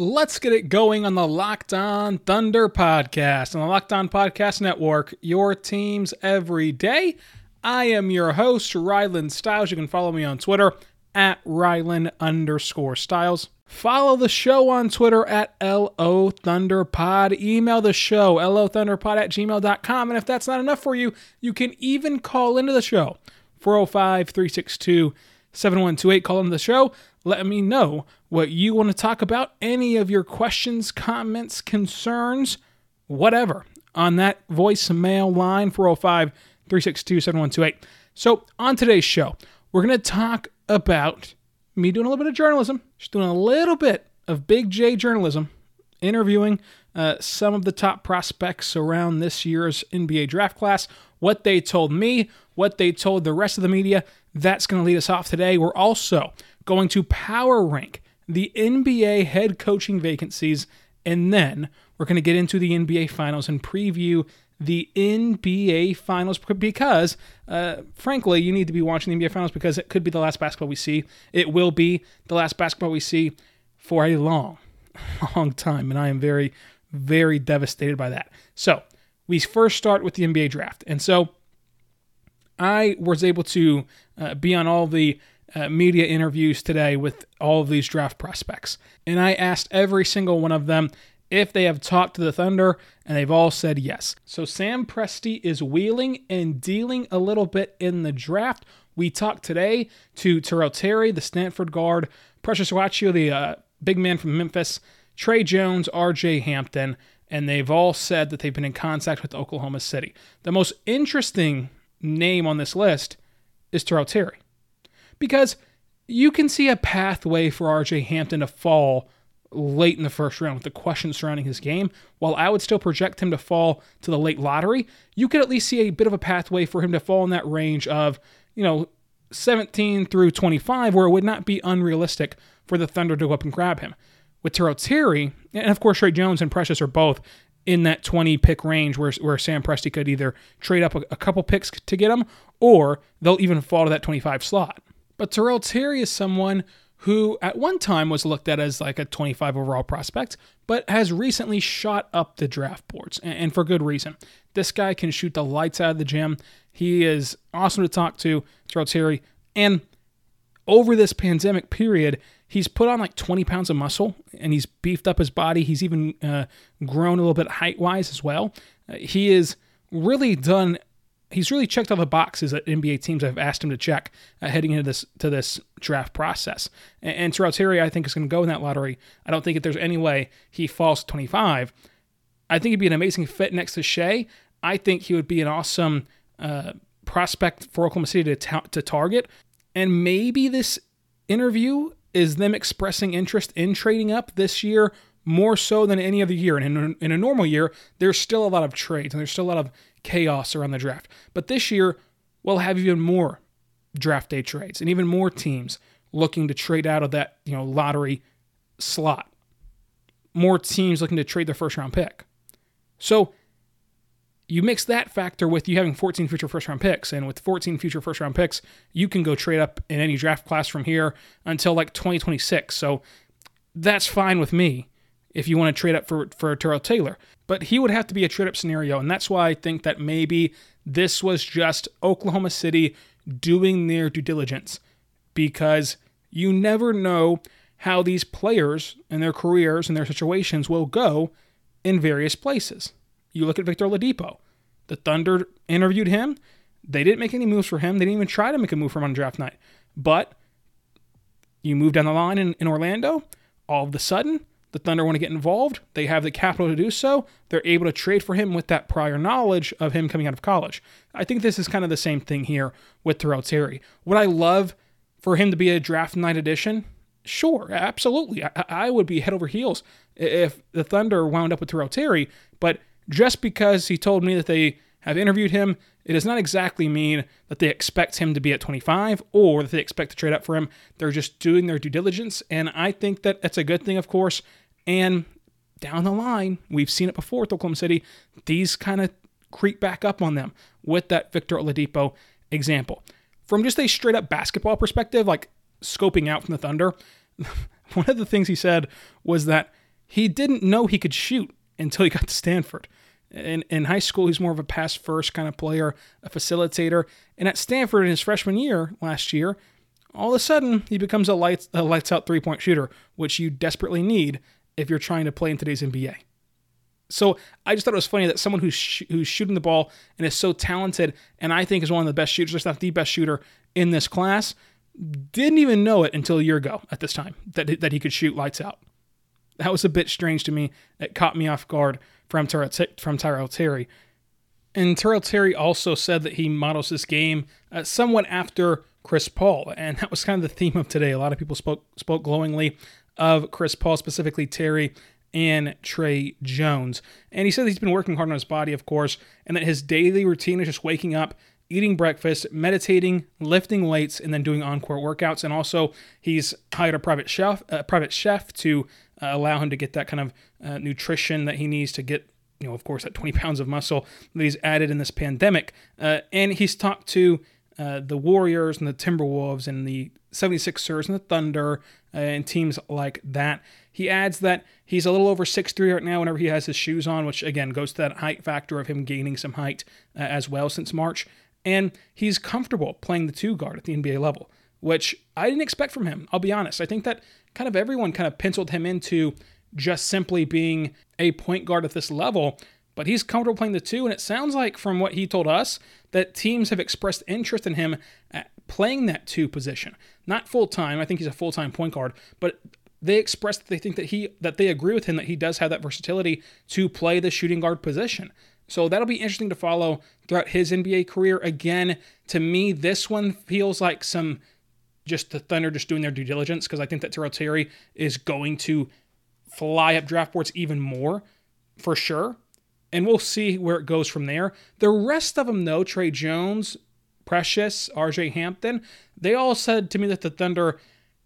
Let's get it going on the Locked On Thunder podcast on the Locked On Podcast Network, your teams every day. I am your host, Rylan Stiles. You can follow me on Twitter at Rylan underscore Stiles. Follow the show on Twitter at LO Thunderpod. Email the show, LOThunderpod at gmail.com. And if that's not enough for you, you can even call into the show, 405 362 7128. Call into the show. Let me know what you want to talk about, any of your questions, comments, concerns, whatever, on that voicemail line 405 362 7128. So, on today's show, we're going to talk about me doing a little bit of journalism, just doing a little bit of big J journalism, interviewing uh, some of the top prospects around this year's NBA draft class, what they told me, what they told the rest of the media. That's going to lead us off today. We're also going to power rank the NBA head coaching vacancies, and then we're going to get into the NBA Finals and preview the NBA Finals because, uh, frankly, you need to be watching the NBA Finals because it could be the last basketball we see. It will be the last basketball we see for a long, long time, and I am very, very devastated by that. So, we first start with the NBA draft. And so, I was able to uh, be on all the uh, media interviews today with all of these draft prospects. And I asked every single one of them if they have talked to the Thunder, and they've all said yes. So Sam Presti is wheeling and dealing a little bit in the draft. We talked today to Tyrell Terry, the Stanford guard, Precious Achiuwa, the uh, big man from Memphis, Tre Jones, RJ Hampton, and they've all said that they've been in contact with Oklahoma City. The most interesting name on this list is Tyrell Terry because you can see a pathway for RJ Hampton to fall late in the first round with the questions surrounding his game. While I would still project him to fall to the late lottery, you could at least see a bit of a pathway for him to fall in that range of, you know, 17 through 25, where it would not be unrealistic for the Thunder to go up and grab him. With Terry, and of course Tre Jones and Precious are both in that 20 pick range where, where Sam Presti could either trade up a, a couple picks to get him or they'll even fall to that 25 slot. But Tyrell Terry is someone who at one time was looked at as like a 25 overall prospect, but has recently shot up the draft boards, and for good reason. This guy can shoot the lights out of the gym. He is awesome to talk to, Tyrell Terry. And over this pandemic period, he's put on like 20 pounds of muscle and he's beefed up his body. He's even uh, grown a little bit height wise as well. Uh, he is really done he's really checked all the boxes that NBA teams have asked him to check uh, heading into this to this draft process. And, and Terry, I think, is going to go in that lottery. I don't think if there's any way he falls to 25. I think he'd be an amazing fit next to Shai. I think he would be an awesome uh, prospect for Oklahoma City to, ta- to target. And maybe this interview is them expressing interest in trading up this year more so than any other year. And in, in a normal year, there's still a lot of trades and there's still a lot of chaos around the draft. But this year, we'll have even more draft day trades and even more teams looking to trade out of that, you know, lottery slot. More teams looking to trade their first round pick. So you mix that factor with you having 14 future first round picks, and with 14 future first round picks, you can go trade up in any draft class from here until like 2026. So that's fine with me if you want to trade up for for Terrell Taylor. But he would have to be a trade up scenario, and that's why I think that maybe this was just Oklahoma City doing their due diligence because you never know how these players and their careers and their situations will go in various places. You look at Victor Oladipo. The Thunder interviewed him. They didn't make any moves for him. They didn't even try to make a move for him on draft night. But you move down the line in, in Orlando, all of a sudden, the Thunder want to get involved. They have the capital to do so. They're able to trade for him with that prior knowledge of him coming out of college. I think this is kind of the same thing here with Tyrell Terry. Would I love for him to be a draft night addition? Sure, absolutely. I, I would be head over heels if the Thunder wound up with Tyrell Terry, but just because he told me that they have interviewed him, it does not exactly mean that they expect him to be at 25 or that they expect to trade up for him. They're just doing their due diligence, and I think that that's a good thing, of course. And down the line, we've seen it before with Oklahoma City, these kind of creep back up on them with that Victor Oladipo example. From just a straight up basketball perspective, like scoping out from the Thunder, one of the things he said was that he didn't know he could shoot until he got to Stanford. In, in high school, he's more of a pass first kind of player, a facilitator. And at Stanford in his freshman year last year, all of a sudden he becomes a lights, a lights out three point shooter, which you desperately need if you're trying to play in today's NBA. So I just thought it was funny that someone who's sh- who's shooting the ball and is so talented, and I think is one of the best shooters, if not the best shooter in this class, didn't even know it until a year ago at this time that that he could shoot lights out. That was a bit strange to me. It caught me off guard from Tyrell, from Tyrell Terry. And Tyrell Terry also said that he models this game uh, somewhat after Chris Paul, and that was kind of the theme of today. A lot of people spoke spoke glowingly of Chris Paul, specifically Terry and Tre Jones. And he said he's been working hard on his body, of course, and that his daily routine is just waking up, eating breakfast, meditating, lifting weights, and then doing on-court workouts. And also, he's hired a private chef, a private chef to uh, allow him to get that kind of uh, nutrition that he needs to get. You know, of course, that 20 pounds of muscle that he's added in this pandemic. Uh, and he's talked to uh, the Warriors and the Timberwolves and the 76ers and the Thunder uh, and teams like that. He adds that he's a little over 6'3 right now whenever he has his shoes on, which again goes to that height factor of him gaining some height uh, as well since March. And he's comfortable playing the two guard at the NBA level, which I didn't expect from him. I'll be honest. I think that kind of everyone kind of penciled him into just simply being a point guard at this level but he's comfortable playing the two. And it sounds like, from what he told us, that teams have expressed interest in him playing that two position. Not full time. I think he's a full time point guard, but they expressed that they think that he that they agree with him that he does have that versatility to play the shooting guard position. So that'll be interesting to follow throughout his NBA career. Again, to me, this one feels like some just the Thunder just doing their due diligence because I think that Tyrell Terry is going to fly up draft boards even more for sure and we'll see where it goes from there. The rest of them, though, Tre Jones, Precious, RJ Hampton, they all said to me that the Thunder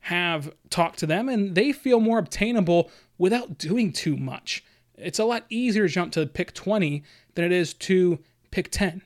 have talked to them and they feel more obtainable without doing too much. It's a lot easier to jump to pick 20 than it is to pick 10.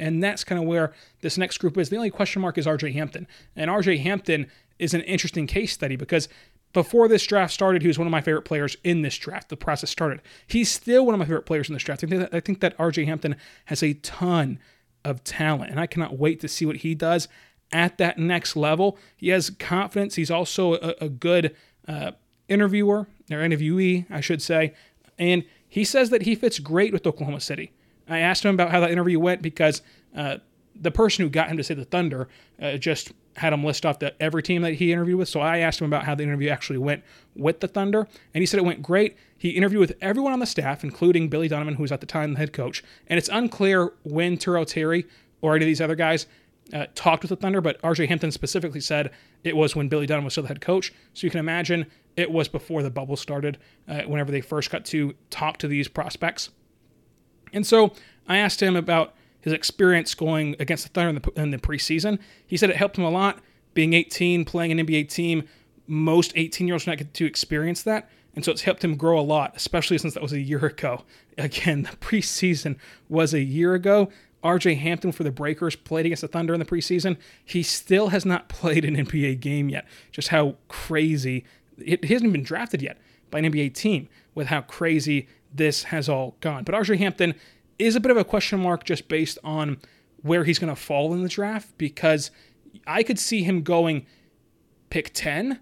And that's kind of where this next group is. The only question mark is RJ Hampton. And RJ Hampton is an interesting case study because before this draft started, he was one of my favorite players in this draft. The process started. He's still one of my favorite players in this draft. I think that, I think that RJ Hampton has a ton of talent, and I cannot wait to see what he does at that next level. He has confidence. He's also a, a good uh, interviewer, or interviewee, I should say. And he says that he fits great with Oklahoma City. I asked him about how that interview went because uh, the person who got him to say the Thunder uh, just had him list off the, every team that he interviewed with. So I asked him about how the interview actually went with the Thunder, and he said it went great. He interviewed with everyone on the staff, including Billy Donovan, who was at the time the head coach. And it's unclear when Tyrell Terry or any of these other guys uh, talked with the Thunder, but RJ Hampton specifically said it was when Billy Donovan was still the head coach. So you can imagine it was before the bubble started, uh, whenever they first got to talk to these prospects. And so I asked him about his experience going against the Thunder in the, in the preseason. He said it helped him a lot being 18, playing an NBA team. Most 18 year olds do not get to experience that. And so it's helped him grow a lot, especially since that was a year ago. Again, the preseason was a year ago. RJ Hampton for the Breakers played against the Thunder in the preseason. He still has not played an NBA game yet. Just how crazy. He hasn't been drafted yet by an NBA team with how crazy this has all gone. But RJ Hampton is a bit of a question mark just based on where he's going to fall in the draft because I could see him going pick 10.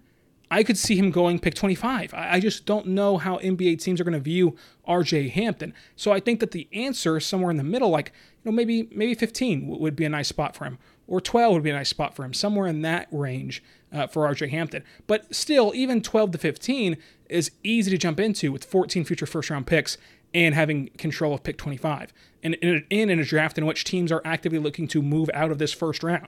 I could see him going pick 25. I just don't know how NBA teams are going to view RJ Hampton. So I think that the answer is somewhere in the middle, like, you know, maybe maybe 15 would be a nice spot for him, or 12 would be a nice spot for him, somewhere in that range uh, for RJ Hampton. But still, even 12 to 15 is easy to jump into with 14 future first round picks and having control of pick 25 and in, in, in a draft in which teams are actively looking to move out of this first round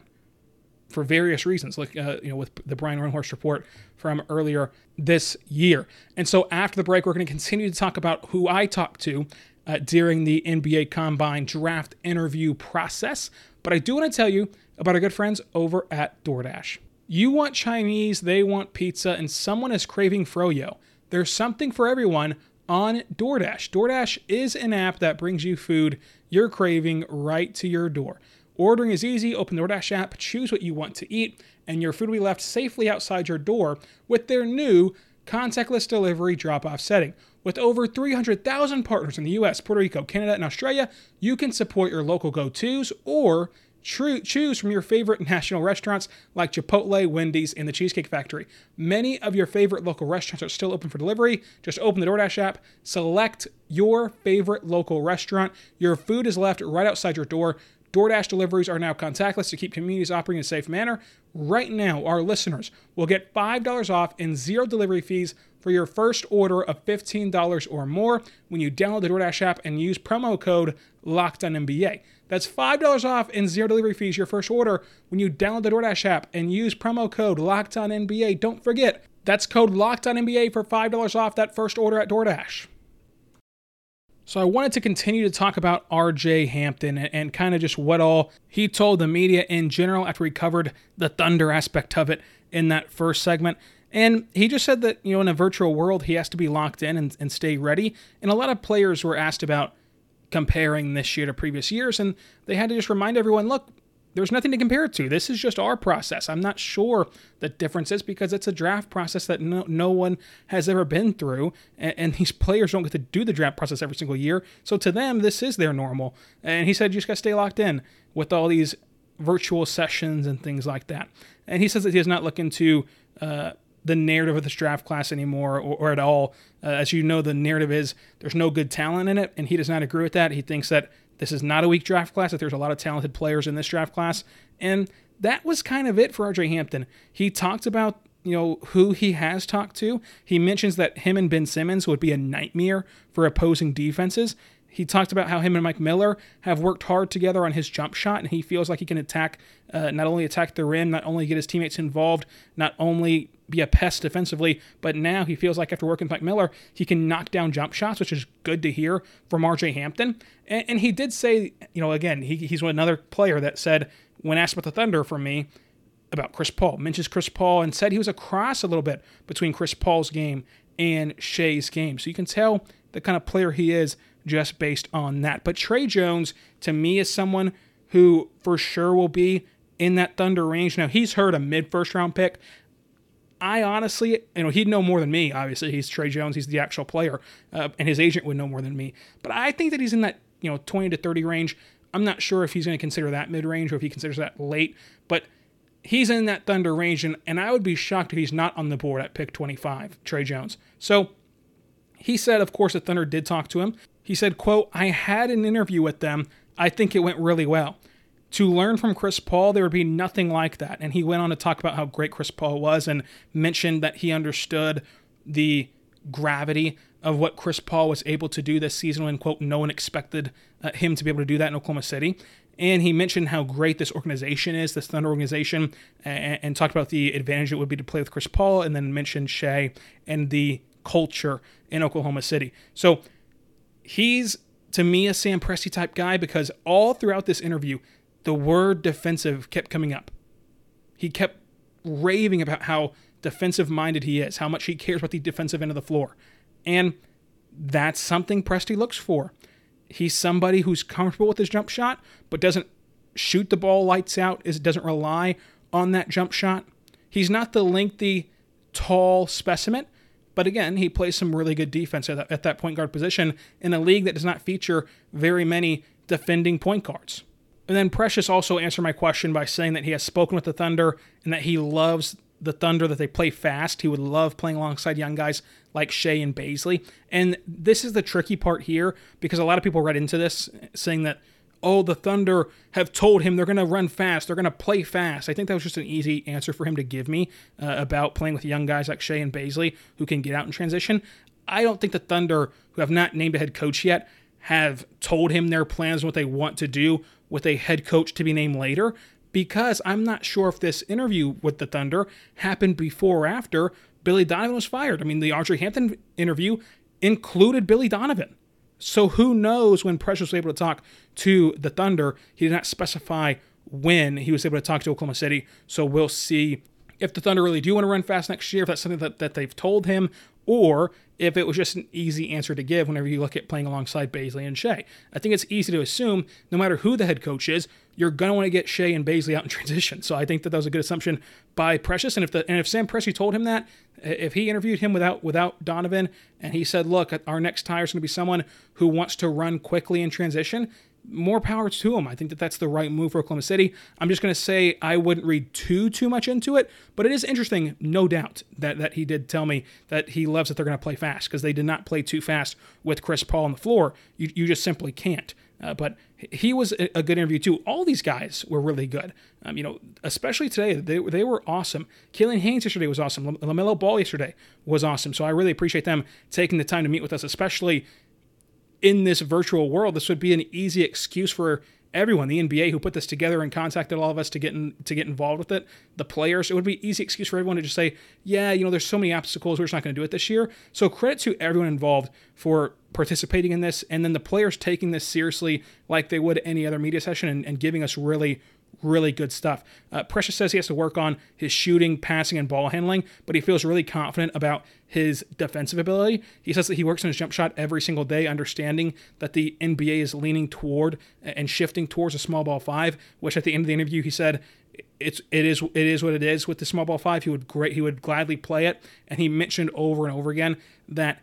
for various reasons, like uh, you know with the Brian Windhorst report from earlier this year. And so after the break, we're going to continue to talk about who I talked to uh, during the NBA Combine draft interview process. But I do want to tell you about our good friends over at DoorDash. You want Chinese, they want pizza, and someone is craving froyo. There's something for everyone on DoorDash. DoorDash is an app that brings you food you're craving right to your door. Ordering is easy. Open the DoorDash app, choose what you want to eat, and your food will be left safely outside your door with their new contactless delivery drop off setting. With over 300,000 partners in the US, Puerto Rico, Canada, and Australia, you can support your local go tos or choose from your favorite national restaurants like Chipotle, Wendy's, and the Cheesecake Factory. Many of your favorite local restaurants are still open for delivery. Just open the DoorDash app, select your favorite local restaurant. Your food is left right outside your door. DoorDash deliveries are now contactless to keep communities operating in a safe manner. Right now, our listeners will get $5 off and zero delivery fees for your first order of $15 or more when you download the DoorDash app and use promo code LOCKEDONNBA. That's $5 off and zero delivery fees your first order when you download the DoorDash app and use promo code LOCKEDONNBA. Don't forget, that's code LOCKEDONNBA for $5 off that first order at DoorDash. So I wanted to continue to talk about RJ Hampton and, and kind of just what all he told the media in general after he covered the Thunder aspect of it in that first segment. And he just said that, you know, in a virtual world, he has to be locked in and, and stay ready. And a lot of players were asked about comparing this year to previous years, and they had to just remind everyone look, there's nothing to compare it to. This is just our process. I'm not sure the difference is because it's a draft process that no, no one has ever been through. And, and, these players don't get to do the draft process every single year. So to them, this is their normal. And he said, you just got to stay locked in with all these virtual sessions and things like that. And he says that he is not looking to uh, the narrative of this draft class anymore or, or at all. Uh, as you know, the narrative is there's no good talent in it, and he does not agree with that. He thinks that this is not a weak draft class, that there's a lot of talented players in this draft class. And that was kind of it for RJ Hampton. He talked about you know who he has talked to. He mentions that him and Ben Simmons would be a nightmare for opposing defenses. He talked about how him and Mike Miller have worked hard together on his jump shot, and he feels like he can attack, uh, not only attack the rim, not only get his teammates involved, not only be a pest defensively, but now he feels like after working with Mike Miller, he can knock down jump shots, which is good to hear from RJ Hampton. And, and he did say, you know, again, he, he's another player that said, when asked about the Thunder from me, about Chris Paul, mentions Chris Paul and said he was across a little bit between Chris Paul's game and Shai's game. So you can tell the kind of player he is just based on that. But Tre Jones, to me, is someone who for sure will be in that Thunder range. Now, he's heard a mid first round pick. I honestly, you know, he'd know more than me. Obviously, he's Tre Jones. He's the actual player, uh, and his agent would know more than me. But I think that he's in that you know 20 to 30 range. I'm not sure if he's going to consider that mid range or if he considers that late, but he's in that Thunder range, and, and I would be shocked if he's not on the board at pick 25, Tre Jones. So he said, of course, the Thunder did talk to him. He said, quote, I had an interview with them. I think it went really well to learn from Chris Paul, there would be nothing like that. And he went on to talk about how great Chris Paul was and mentioned that he understood the gravity of what Chris Paul was able to do this season when, quote, no one expected uh, him to be able to do that in Oklahoma City. And he mentioned how great this organization is, this Thunder organization, and, and talked about the advantage it would be to play with Chris Paul, and then mentioned Shai and the culture in Oklahoma City. So he's, to me, a Sam Presti type guy because all throughout this interview, the word defensive kept coming up. He kept raving about how defensive minded he is, how much he cares about the defensive end of the floor. And that's something Presti looks for. He's somebody who's comfortable with his jump shot, but doesn't shoot the ball lights out, is doesn't rely on that jump shot. He's not the lengthy, tall specimen, but again, he plays some really good defense at that, at that point guard position in a league that does not feature very many defending point guards. And then Precious also answered my question by saying that he has spoken with the Thunder and that he loves the Thunder, that they play fast. He would love playing alongside young guys like Shai and Bazley. And this is the tricky part here because a lot of people read into this saying that, oh, the Thunder have told him they're going to run fast, they're going to play fast. I think that was just an easy answer for him to give me uh, about playing with young guys like Shai and Bazley who can get out in transition. I don't think the Thunder, who have not named a head coach yet, have told him their plans, what they want to do with a head coach to be named later, because I'm not sure if this interview with the Thunder happened before or after Billy Donovan was fired. I mean, the RJ Hampton interview included Billy Donovan. So who knows when Precious was able to talk to the Thunder? He did not specify when he was able to talk to Oklahoma City. So we'll see if the Thunder really do want to run fast next year, if that's something that, that they've told him, or if it was just an easy answer to give whenever you look at playing alongside Bazley and Shai. I think it's easy to assume no matter who the head coach is, you're going to want to get Shai and Bazley out in transition. So I think that that was a good assumption by Precious. And if the and if Sam Presti told him that, if he interviewed him without without Donovan and he said, "Look, our next tire is going to be someone who wants to run quickly in transition," more power to him. I think that that's the right move for Oklahoma City. I'm just going to say I wouldn't read too too much into it, but it is interesting, no doubt, that that he did tell me that he loves that they're going to play fast because they did not play too fast with Chris Paul on the floor. You you just simply can't. Uh, but he was a good interview too. All these guys were really good. Um, you know, especially today, they, they were awesome. Killian Hayes yesterday was awesome. LaMelo Ball yesterday was awesome. So I really appreciate them taking the time to meet with us, especially in this virtual world, this would be an easy excuse for everyone, the NBA who put this together and contacted all of us to get in, to get involved with it, the players. It would be easy excuse for everyone to just say, yeah, you know, there's so many obstacles, we're just not going to do it this year. So credit to everyone involved for participating in this, and then the players taking this seriously like they would any other media session and, and giving us really really good stuff. Uh, Precious says he has to work on his shooting, passing, and ball handling, but he feels really confident about his defensive ability. He says that he works on his jump shot every single day, understanding that the NBA is leaning toward and shifting towards a small ball five. Which at the end of the interview he said it's it is it is what it is with the small ball five. He would great he would gladly play it, and he mentioned over and over again that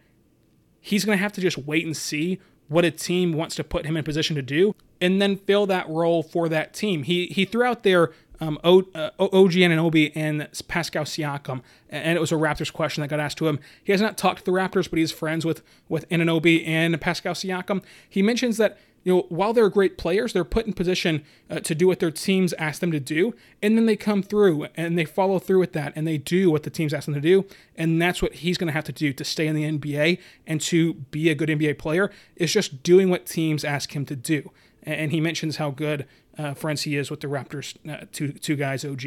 he's going to have to just wait and see what a team wants to put him in position to do and then fill that role for that team. He he threw out there um, o, uh, OG Anunoby and Pascal Siakam, and it was a Raptors question that got asked to him. He has not talked to the Raptors, but he's friends with with Anunoby and Pascal Siakam. He mentions that you know while they're great players, they're put in position uh, to do what their teams ask them to do, and then they come through and they follow through with that, and they do what the teams ask them to do, and that's what he's going to have to do to stay in the NBA and to be a good NBA player is just doing what teams ask him to do and he mentions how good uh, friends he is with the Raptors, uh, two two guys, OG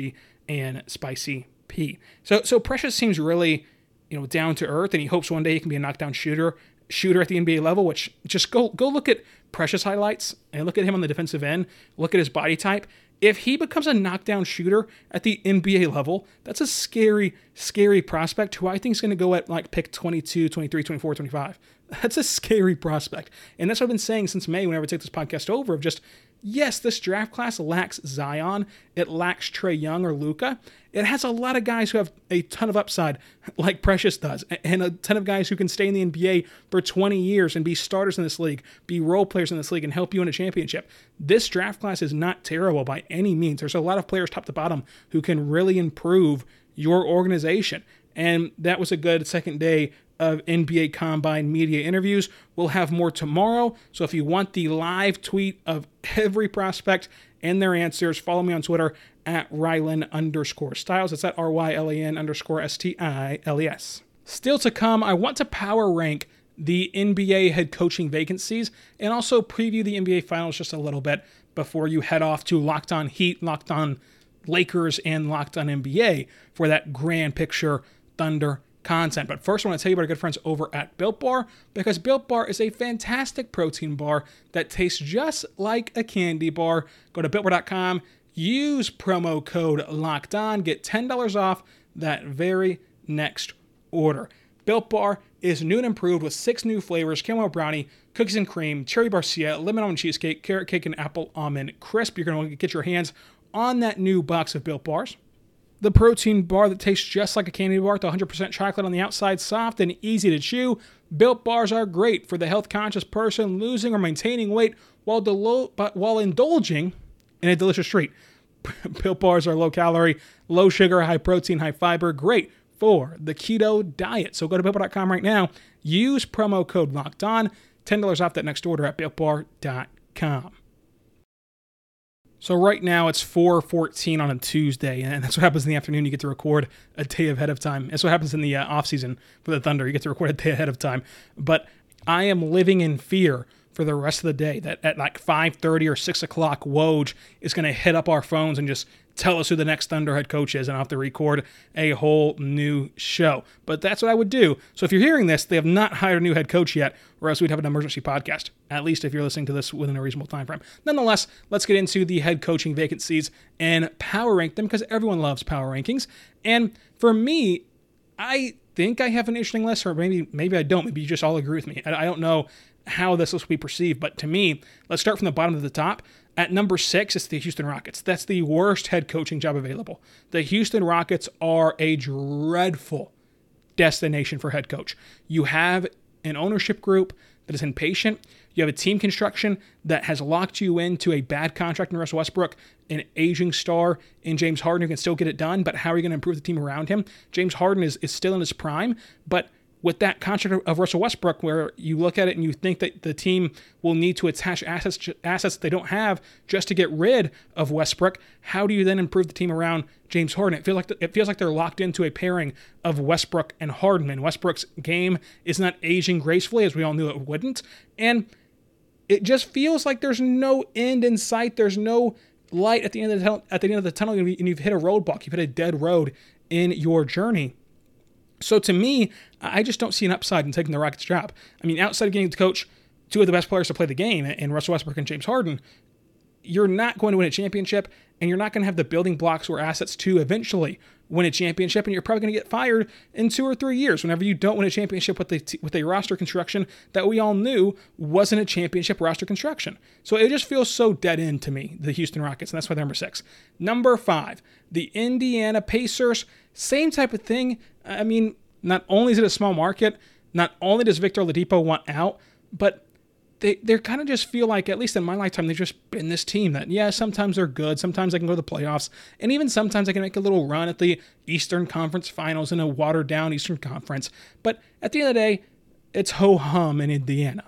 and Spicy P. So so Precious seems really you know down to earth, and he hopes one day he can be a knockdown shooter shooter at the NBA level. Which just go go look at Precious highlights and look at him on the defensive end. Look at his body type. If he becomes a knockdown shooter at the NBA level, that's a scary, scary prospect who I think is going to go at like pick 22, 23, 24, 25. That's a scary prospect. And that's what I've been saying since May whenever I take this podcast over of just, yes, this draft class lacks Zion. It lacks Trae Young or Luka. It has a lot of guys who have a ton of upside, like Precious does, and a ton of guys who can stay in the NBA for 20 years and be starters in this league, be role players in this league, and help you in a championship. This draft class is not terrible by any means. There's a lot of players top to bottom who can really improve your organization. And that was a good second day of NBA Combine media interviews. We'll have more tomorrow. So if you want the live tweet of every prospect and their answers, follow me on Twitter at Rylan underscore Stiles. It's at R Y L A N underscore S T I L E S. Still to come, I want to power rank the NBA head coaching vacancies and also preview the NBA Finals just a little bit before you head off to Locked On Heat, Locked On Lakers, and Locked On NBA for that grand picture Thunder content. But first, I want to tell you about our good friends over at Built Bar because Built Bar is a fantastic protein bar that tastes just like a candy bar. Go to builtbar.com, use promo code Locked On, get $10 off that very next order. Built Bar is new and improved with six new flavors caramel brownie, cookies and cream, cherry barcia, lemon almond cheesecake, carrot cake, and apple almond crisp. You're going to get your hands on that new box of Built Bars the protein bar that tastes just like a candy bar with 100% chocolate on the outside, soft and easy to chew. Built bars are great for the health conscious person losing or maintaining weight while, delo- while indulging in a delicious treat. Built bars are low calorie, low sugar, high protein, high fiber, great for the keto diet. So go to builtbar.com right now, use promo code locked on, $10 off that next order at builtbar.com. So right now it's 4:14 on a Tuesday, and that's what happens in the afternoon. You get to record a day ahead of time. That's what happens in the uh, off season for the Thunder. You get to record a day ahead of time. But I am living in fear for the rest of the day. That at like 5:30 or 6 o'clock, Woj is going to hit up our phones and just tell us who the next Thunder head coach is, and I'll have to record a whole new show. But that's what I would do. So if you're hearing this, they have not hired a new head coach yet, or else we'd have an emergency podcast. At least if you're listening to this within a reasonable time frame. Nonetheless, let's get into the head coaching vacancies and power rank them because everyone loves power rankings. And for me, I think I have an interesting list, or maybe maybe I don't. Maybe you just all agree with me. I, I don't know how this will be perceived, but to me, let's start from the bottom to the top. At number six, it's the Houston Rockets. That's the worst head coaching job available. The Houston Rockets are a dreadful destination for head coach. You have an ownership group that is impatient. You have a team construction that has locked you into a bad contract in Russell Westbrook, an aging star in James Harden who can still get it done, but how are you going to improve the team around him? James Harden is, is still in his prime, but with that contract of Russell Westbrook, where you look at it and you think that the team will need to attach assets assets they don't have just to get rid of Westbrook, how do you then improve the team around James Harden? It feels like it feels like they're locked into a pairing of Westbrook and Harden. And Westbrook's game is not aging gracefully as we all knew it wouldn't, and it just feels like there's no end in sight. There's no light at the end of the tunnel, at the end of the tunnel, and you've hit a roadblock. You've hit a dead road in your journey. So to me, I just don't see an upside in taking the Rockets' job. I mean, outside of getting to coach two of the best players to play the game, in Russell Westbrook and James Harden, you're not going to win a championship, and you're not going to have the building blocks or assets to eventually win a championship. And you're probably going to get fired in two or three years whenever you don't win a championship with a with a roster construction that we all knew wasn't a championship roster construction. So it just feels so dead end to me, the Houston Rockets, and that's why they're number six. Number five, the Indiana Pacers. Same type of thing. I mean, not only is it a small market, not only does Victor Oladipo want out, but they they kind of just feel like, at least in my lifetime, they've just been this team that, yeah, sometimes they're good, sometimes they can go to the playoffs, and even sometimes they can make a little run at the Eastern Conference Finals in a watered down Eastern Conference. But at the end of the day, it's ho hum in Indiana.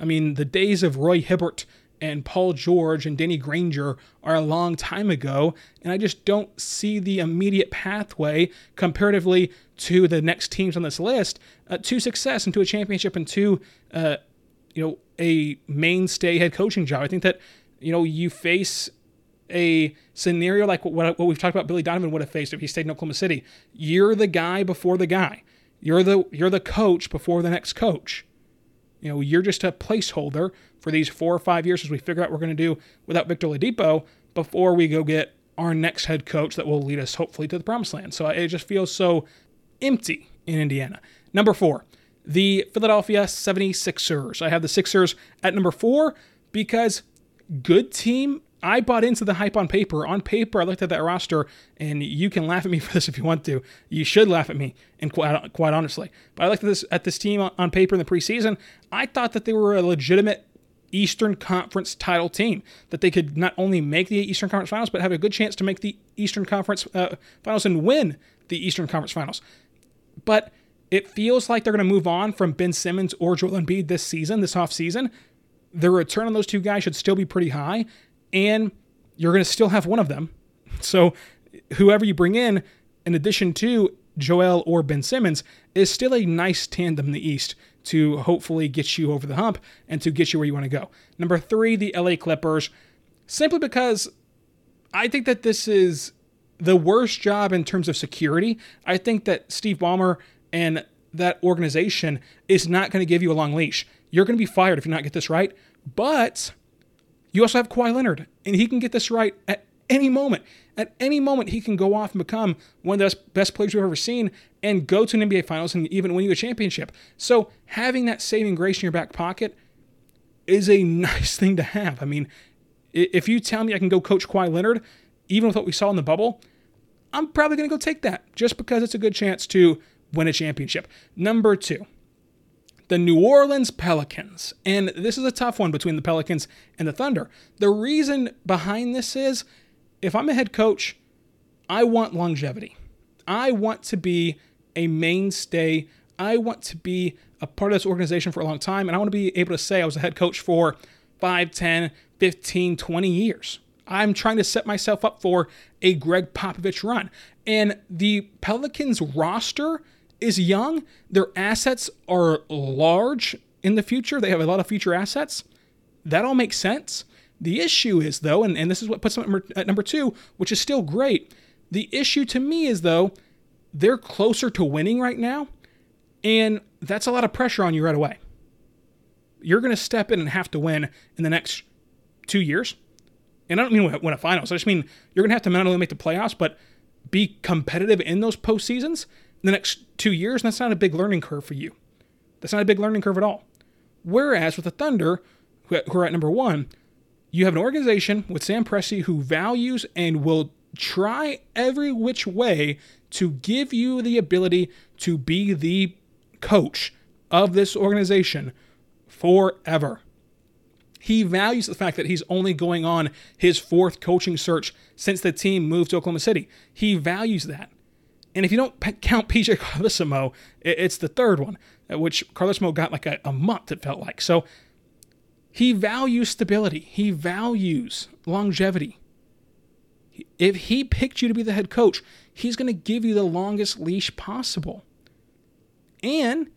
I mean, the days of Roy Hibbert and Paul George and Danny Granger are a long time ago, and I just don't see the immediate pathway comparatively to the next teams on this list uh, to success and to a championship and to uh, you know a mainstay head coaching job. I think that you know you face a scenario like what, what we've talked about Billy Donovan would have faced if he stayed in Oklahoma City. You're the guy before the guy. You're the you're the coach before the next coach. You know, you're just a placeholder for these four or five years as we figure out what we're going to do without Victor Oladipo before we go get our next head coach that will lead us hopefully to the promised land. So it just feels so empty in Indiana. Number four, the Philadelphia 76ers. I have the Sixers at number four because good team. I bought into the hype on paper. On paper, I looked at that roster, and you can laugh at me for this if you want to. You should laugh at me, and quite, quite honestly. But I looked at this at this team on paper in the preseason. I thought that they were a legitimate Eastern Conference title team. That they could not only make the Eastern Conference Finals, but have a good chance to make the Eastern Conference uh, Finals and win the Eastern Conference Finals. But it feels like they're going to move on from Ben Simmons or Joel Embiid this season, this offseason. The return on those two guys should still be pretty high, and you're going to still have one of them. So whoever you bring in, in addition to Joel or Ben Simmons, is still a nice tandem in the East to hopefully get you over the hump and to get you where you want to go. Number three, the LA Clippers, simply because I think that this is the worst job in terms of security. I think that Steve Ballmer and that organization is not going to give you a long leash. You're going to be fired if you not get this right. But you also have Kawhi Leonard, and he can get this right at any moment. At any moment, he can go off and become one of the best players we've ever seen and go to an NBA Finals and even win you a championship. So having that saving grace in your back pocket is a nice thing to have. I mean, if you tell me I can go coach Kawhi Leonard, even with what we saw in the bubble, I'm probably going to go take that just because it's a good chance to win a championship. Number two, the New Orleans Pelicans. And this is a tough one between the Pelicans and the Thunder. The reason behind this is if I'm a head coach, I want longevity. I want to be a mainstay. I want to be a part of this organization for a long time. And I want to be able to say I was a head coach for 5, 10, 15, 20 years. I'm trying to set myself up for a Gregg Popovich run. And the Pelicans roster is young. Their assets are large in the future. They have a lot of future assets. that all makes sense. The issue is, though, and, and this is what puts them at number two, which is still great. The issue to me is, though, they're closer to winning right now, and that's a lot of pressure on you right away. You're going to step in and have to win in the next two years. And I don't mean win a finals. I just mean you're going to have to not only make the playoffs, but be competitive in those postseasons in the next two years. And that's not a big learning curve for you. That's not a big learning curve at all. Whereas with the Thunder, who are at number one, you have an organization with Sam Presti who values and will try every which way to give you the ability to be the coach of this organization forever. He values the fact that he's only going on his fourth coaching search since the team moved to Oklahoma City. He values that. And if you don't count PJ Carlesimo, it's the third one, which Carlesimo got like a, a month, it felt like. So he values stability, he values longevity. If he picked you to be the head coach, he's going to give you the longest leash possible. And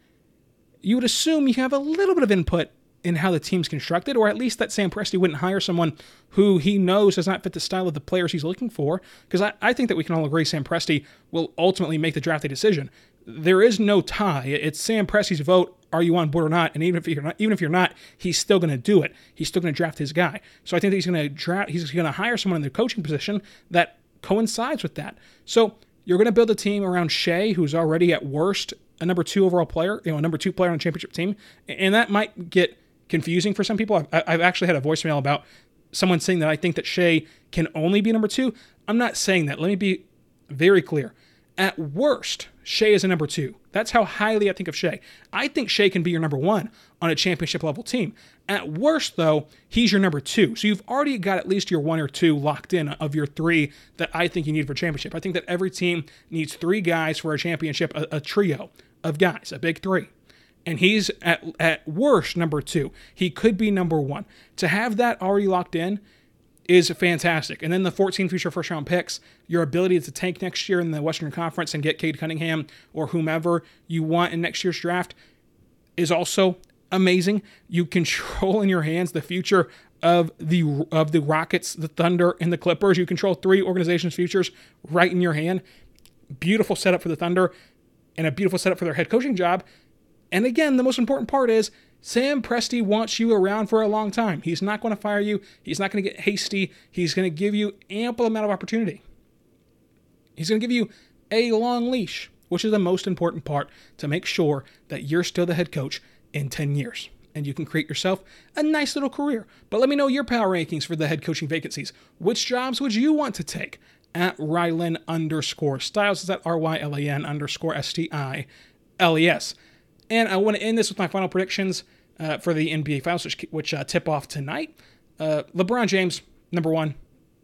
you would assume you have a little bit of input in how the team's constructed, or at least that Sam Presti wouldn't hire someone who he knows does not fit the style of the players he's looking for. Because I, I think that we can all agree Sam Presti will ultimately make the drafting decision. There is no tie. It's Sam Presti's vote. Are you on board or not? And even if you're not, even if you're not, he's still going to do it. He's still going to draft his guy. So I think that he's going to draft. He's going to hire someone in the coaching position that coincides with that. So you're going to build a team around Shai, who's already at worst a number two overall player, you know, a number two player on a championship team, and that might get confusing for some people. I've, I've actually had a voicemail about someone saying that I think that Shai can only be number two. I'm not saying that. Let me be very clear. At worst, Shai is a number two. That's how highly I think of Shai. I think Shai can be your number one on a championship level team. At worst, though, he's your number two. So you've already got at least your one or two locked in of your three that I think you need for championship. I think that every team needs three guys for a championship, a, a trio of guys, a big three. And he's at, at worst number two. He could be number one. To have that already locked in is fantastic. And then the 14 future first round picks, your ability to tank next year in the Western Conference and get Cade Cunningham or whomever you want in next year's draft is also amazing. You control in your hands the future of the of the Rockets, the Thunder, and the Clippers. You control three organizations' futures right in your hand. Beautiful setup for the Thunder and a beautiful setup for their head coaching job. And again, the most important part is Sam Presti wants you around for a long time. He's not going to fire you. He's not going to get hasty. He's going to give you ample amount of opportunity. He's going to give you a long leash, which is the most important part to make sure that you're still the head coach in 10 years and you can create yourself a nice little career. But let me know your power rankings for the head coaching vacancies. Which jobs would you want to take? At Rylan underscore Stiles Is that R Y L A N underscore S T I L E S. And I want to end this with my final predictions uh, for the NBA Finals, which, which uh, tip off tonight. Uh, LeBron James, number one.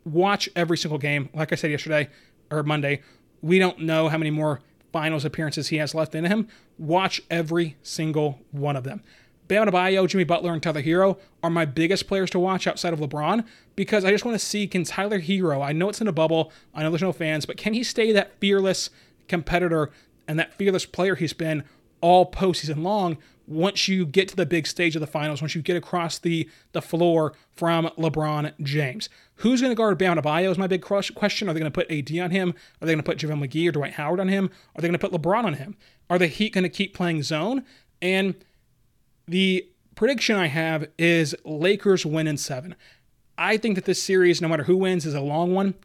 Watch every single game. Like I said yesterday or Monday, we don't know how many more finals appearances he has left in him. Watch every single one of them. Bam Adebayo, Jimmy Butler, and Tyler Herro are my biggest players to watch outside of LeBron because I just want to see can Tyler Herro, I know it's in a bubble, I know there's no fans, but can he stay that fearless competitor and that fearless player he's been all postseason long once you get to the big stage of the finals, once you get across the, the floor from LeBron James. Who's going to guard Bam Adebayo is my big question. Are they going to put AD on him? Are they going to put JaVale McGee or Dwight Howard on him? Are they going to put LeBron on him? Are the Heat going to keep playing zone? And the prediction I have is Lakers win in seven. I think that this series, no matter who wins, is a long one.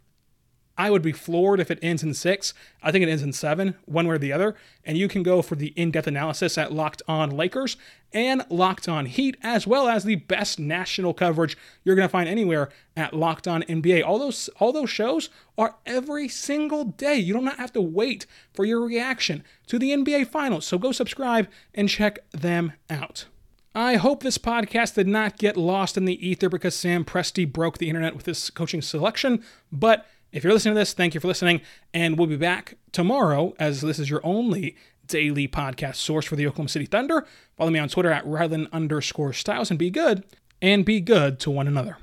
I would be floored if it ends in six. I think it ends in seven, one way or the other. And you can go for the in depth analysis at Locked On Lakers and Locked On Heat, as well as the best national coverage you're going to find anywhere at Locked On NBA. All those, all those shows are every single day. You do not have to wait for your reaction to the NBA Finals. So go subscribe and check them out. I hope this podcast did not get lost in the ether because Sam Presti broke the internet with his coaching selection, but if you're listening to this, thank you for listening, and we'll be back tomorrow as this is your only daily podcast source for the Oklahoma City Thunder. Follow me on Twitter at Rylan underscore Stiles and be good, and be good to one another.